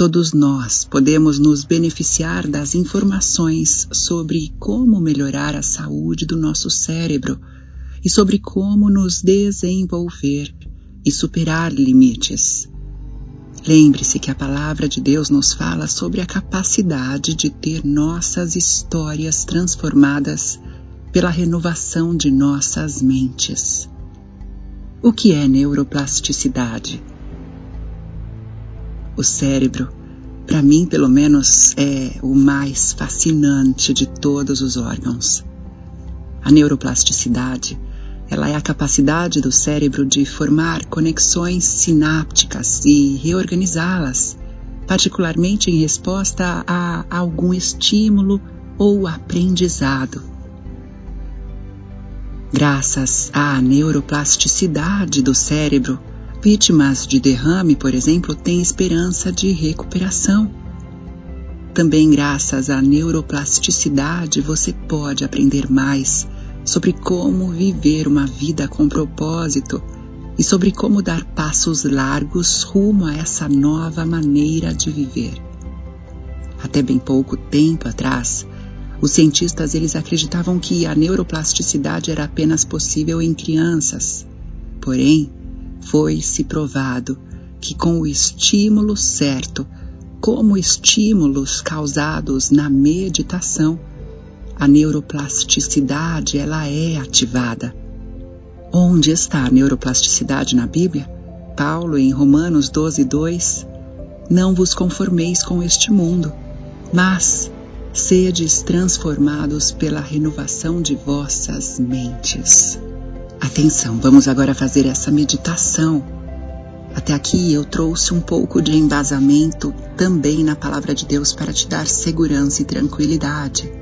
Todos nós podemos nos beneficiar das informações sobre como melhorar a saúde do nosso cérebro e sobre como nos desenvolver e superar limites. Lembre-se que a palavra de Deus nos fala sobre a capacidade de ter nossas histórias transformadas pela renovação de nossas mentes. O que é neuroplasticidade? O cérebro, para mim pelo menos, é o mais fascinante de todos os órgãos. A neuroplasticidade, ela é a capacidade do cérebro de formar conexões sinápticas e reorganizá-las, particularmente em resposta a algum estímulo ou aprendizado. Graças à neuroplasticidade do cérebro, Vítimas de derrame, por exemplo, têm esperança de recuperação. Também, graças à neuroplasticidade, você pode aprender mais sobre como viver uma vida com propósito e sobre como dar passos largos rumo a essa nova maneira de viver. Até bem pouco tempo atrás, os cientistas eles acreditavam que a neuroplasticidade era apenas possível em crianças. Porém, foi-se provado que com o estímulo certo, como estímulos causados na meditação, a neuroplasticidade ela é ativada. Onde está a neuroplasticidade na Bíblia? Paulo em Romanos 12, 2 Não vos conformeis com este mundo, mas sedes transformados pela renovação de vossas mentes. Atenção, vamos agora fazer essa meditação. Até aqui eu trouxe um pouco de embasamento também na palavra de Deus para te dar segurança e tranquilidade.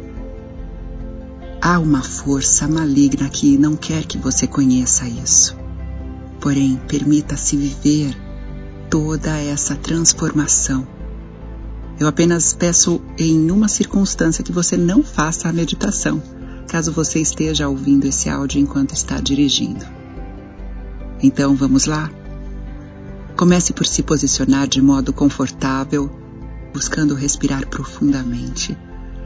Há uma força maligna que não quer que você conheça isso. Porém, permita-se viver toda essa transformação. Eu apenas peço em uma circunstância que você não faça a meditação caso você esteja ouvindo esse áudio enquanto está dirigindo. Então vamos lá? Comece por se posicionar de modo confortável, buscando respirar profundamente,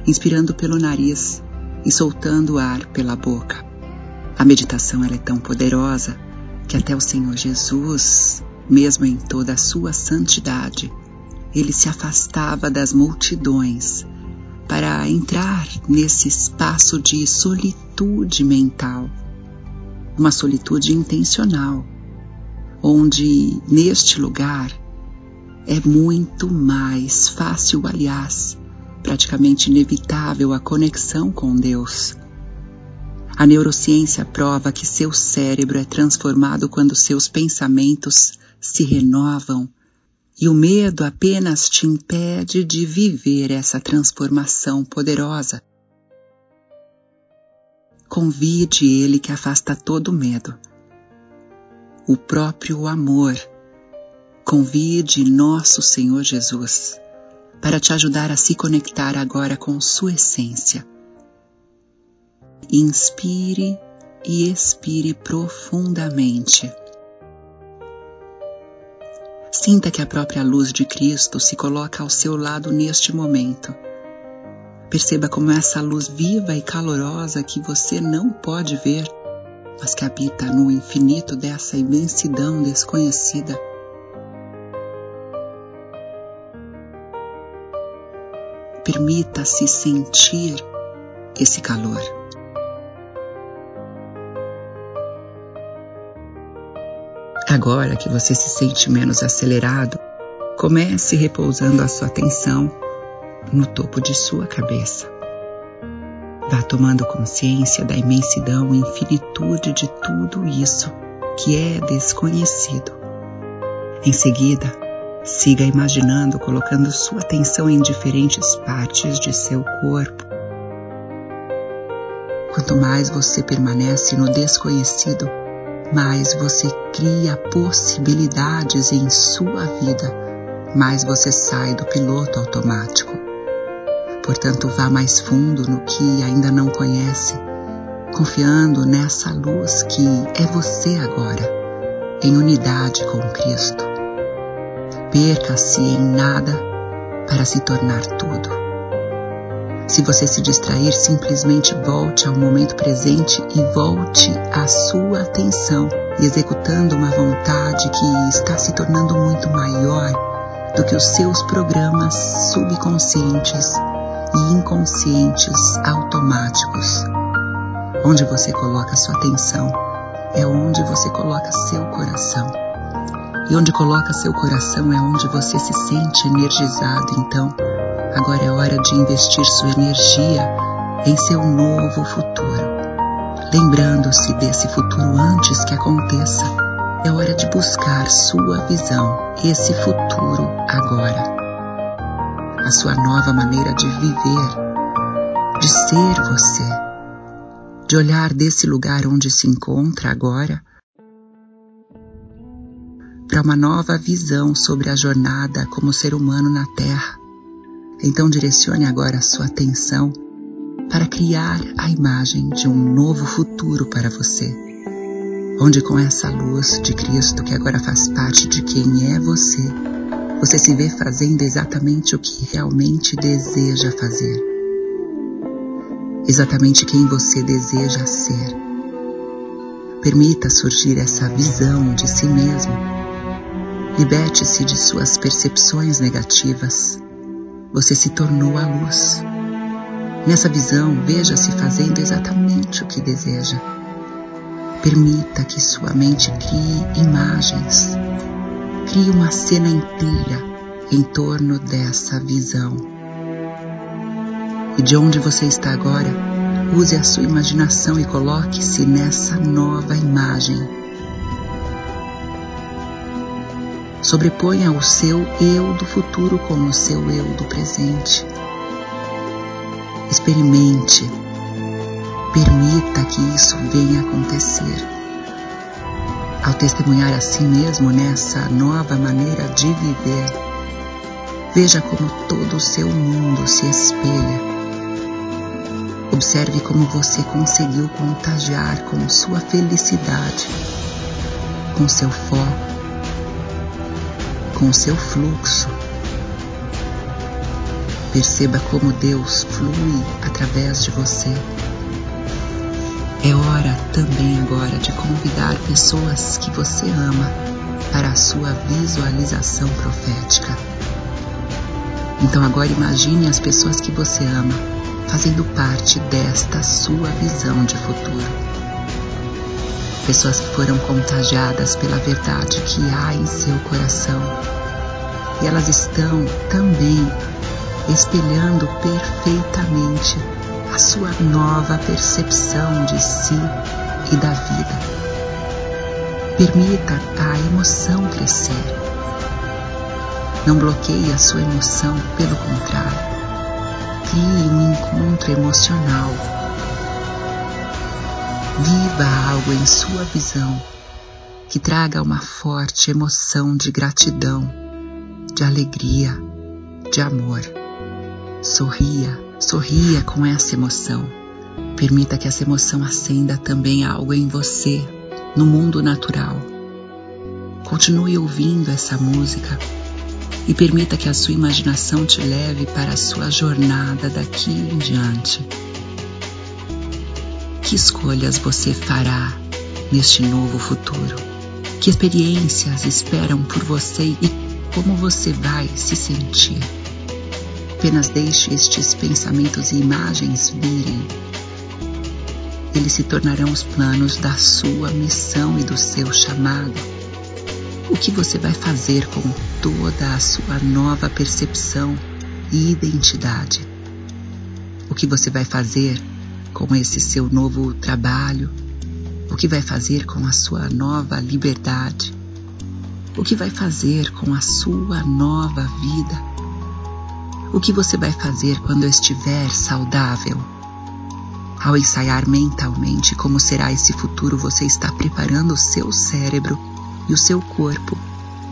inspirando pelo nariz e soltando o ar pela boca. A meditação é tão poderosa que até o Senhor Jesus, mesmo em toda a sua santidade, ele se afastava das multidões para entrar nesse espaço de solitude mental, uma solitude intencional, onde neste lugar é muito mais fácil, aliás, praticamente inevitável a conexão com Deus. A neurociência prova que seu cérebro é transformado quando seus pensamentos se renovam e o medo apenas te impede de viver essa transformação poderosa. Convide Ele que afasta todo medo. O próprio amor. Convide nosso Senhor Jesus para te ajudar a se conectar agora com sua essência. Inspire e expire profundamente. Sinta que a própria luz de Cristo se coloca ao seu lado neste momento. Perceba como essa luz viva e calorosa que você não pode ver, mas que habita no infinito dessa imensidão desconhecida. Permita-se sentir esse calor. Agora que você se sente menos acelerado, comece repousando a sua atenção no topo de sua cabeça. Vá tomando consciência da imensidão e infinitude de tudo isso que é desconhecido. Em seguida, siga imaginando colocando sua atenção em diferentes partes de seu corpo. Quanto mais você permanece no desconhecido, mais você cria possibilidades em sua vida, mais você sai do piloto automático. Portanto, vá mais fundo no que ainda não conhece, confiando nessa luz que é você agora, em unidade com Cristo. Perca-se em nada para se tornar tudo. Se você se distrair, simplesmente volte ao momento presente e volte a sua atenção, executando uma vontade que está se tornando muito maior do que os seus programas subconscientes e inconscientes automáticos. Onde você coloca sua atenção é onde você coloca seu coração. E onde coloca seu coração é onde você se sente energizado. Então, agora é hora de investir sua energia em seu novo futuro. Lembrando-se desse futuro antes que aconteça, é hora de buscar sua visão, esse futuro agora. A sua nova maneira de viver, de ser você, de olhar desse lugar onde se encontra agora para uma nova visão sobre a jornada como ser humano na Terra. Então direcione agora a sua atenção para criar a imagem de um novo futuro para você, onde com essa luz de Cristo que agora faz parte de quem é você, você se vê fazendo exatamente o que realmente deseja fazer. Exatamente quem você deseja ser. Permita surgir essa visão de si mesmo Liberte-se de suas percepções negativas. Você se tornou a luz. Nessa visão, veja-se fazendo exatamente o que deseja. Permita que sua mente crie imagens. Crie uma cena inteira em torno dessa visão. E de onde você está agora, use a sua imaginação e coloque-se nessa nova imagem Sobreponha o seu eu do futuro com o seu eu do presente. Experimente. Permita que isso venha acontecer. Ao testemunhar a si mesmo nessa nova maneira de viver, veja como todo o seu mundo se espelha. Observe como você conseguiu contagiar com sua felicidade, com seu foco, com seu fluxo. Perceba como Deus flui através de você. É hora também agora de convidar pessoas que você ama para a sua visualização profética. Então agora imagine as pessoas que você ama fazendo parte desta sua visão de futuro pessoas que foram contagiadas pela verdade que há em seu coração. E elas estão também espelhando perfeitamente a sua nova percepção de si e da vida. Permita a emoção crescer. Não bloqueie a sua emoção, pelo contrário. Crie um encontro emocional Viva algo em sua visão que traga uma forte emoção de gratidão, de alegria, de amor. Sorria, sorria com essa emoção. Permita que essa emoção acenda também algo em você, no mundo natural. Continue ouvindo essa música e permita que a sua imaginação te leve para a sua jornada daqui em diante. Que escolhas você fará neste novo futuro? Que experiências esperam por você e como você vai se sentir? Apenas deixe estes pensamentos e imagens virem. Eles se tornarão os planos da sua missão e do seu chamado. O que você vai fazer com toda a sua nova percepção e identidade? O que você vai fazer com esse seu novo trabalho? O que vai fazer com a sua nova liberdade? O que vai fazer com a sua nova vida? O que você vai fazer quando estiver saudável? Ao ensaiar mentalmente como será esse futuro, você está preparando o seu cérebro e o seu corpo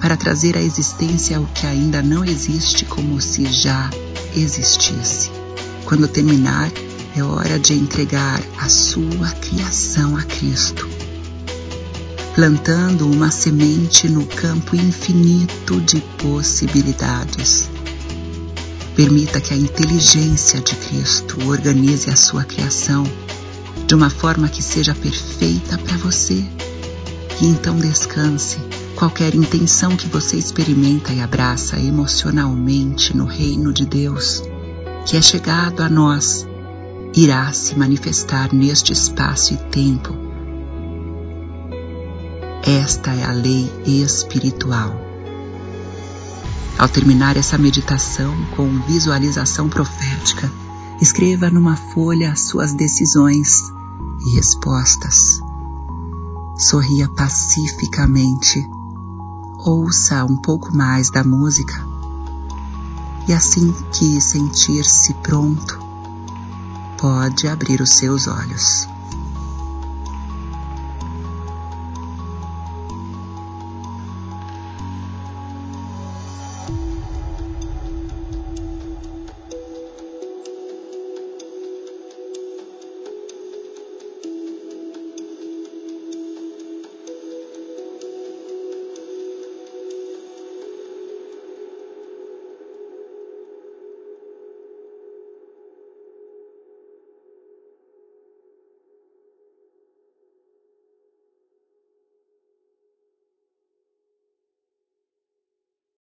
para trazer à existência o que ainda não existe como se já existisse. Quando terminar, é hora de entregar a sua criação a Cristo, plantando uma semente no campo infinito de possibilidades. Permita que a inteligência de Cristo organize a sua criação de uma forma que seja perfeita para você. E então descanse qualquer intenção que você experimenta e abraça emocionalmente no reino de Deus, que é chegado a nós, irá se manifestar neste espaço e tempo. Esta é a lei espiritual. Ao terminar essa meditação com visualização profética, escreva numa folha suas decisões e respostas. Sorria pacificamente, ouça um pouco mais da música e assim que sentir-se pronto, pode abrir os seus olhos.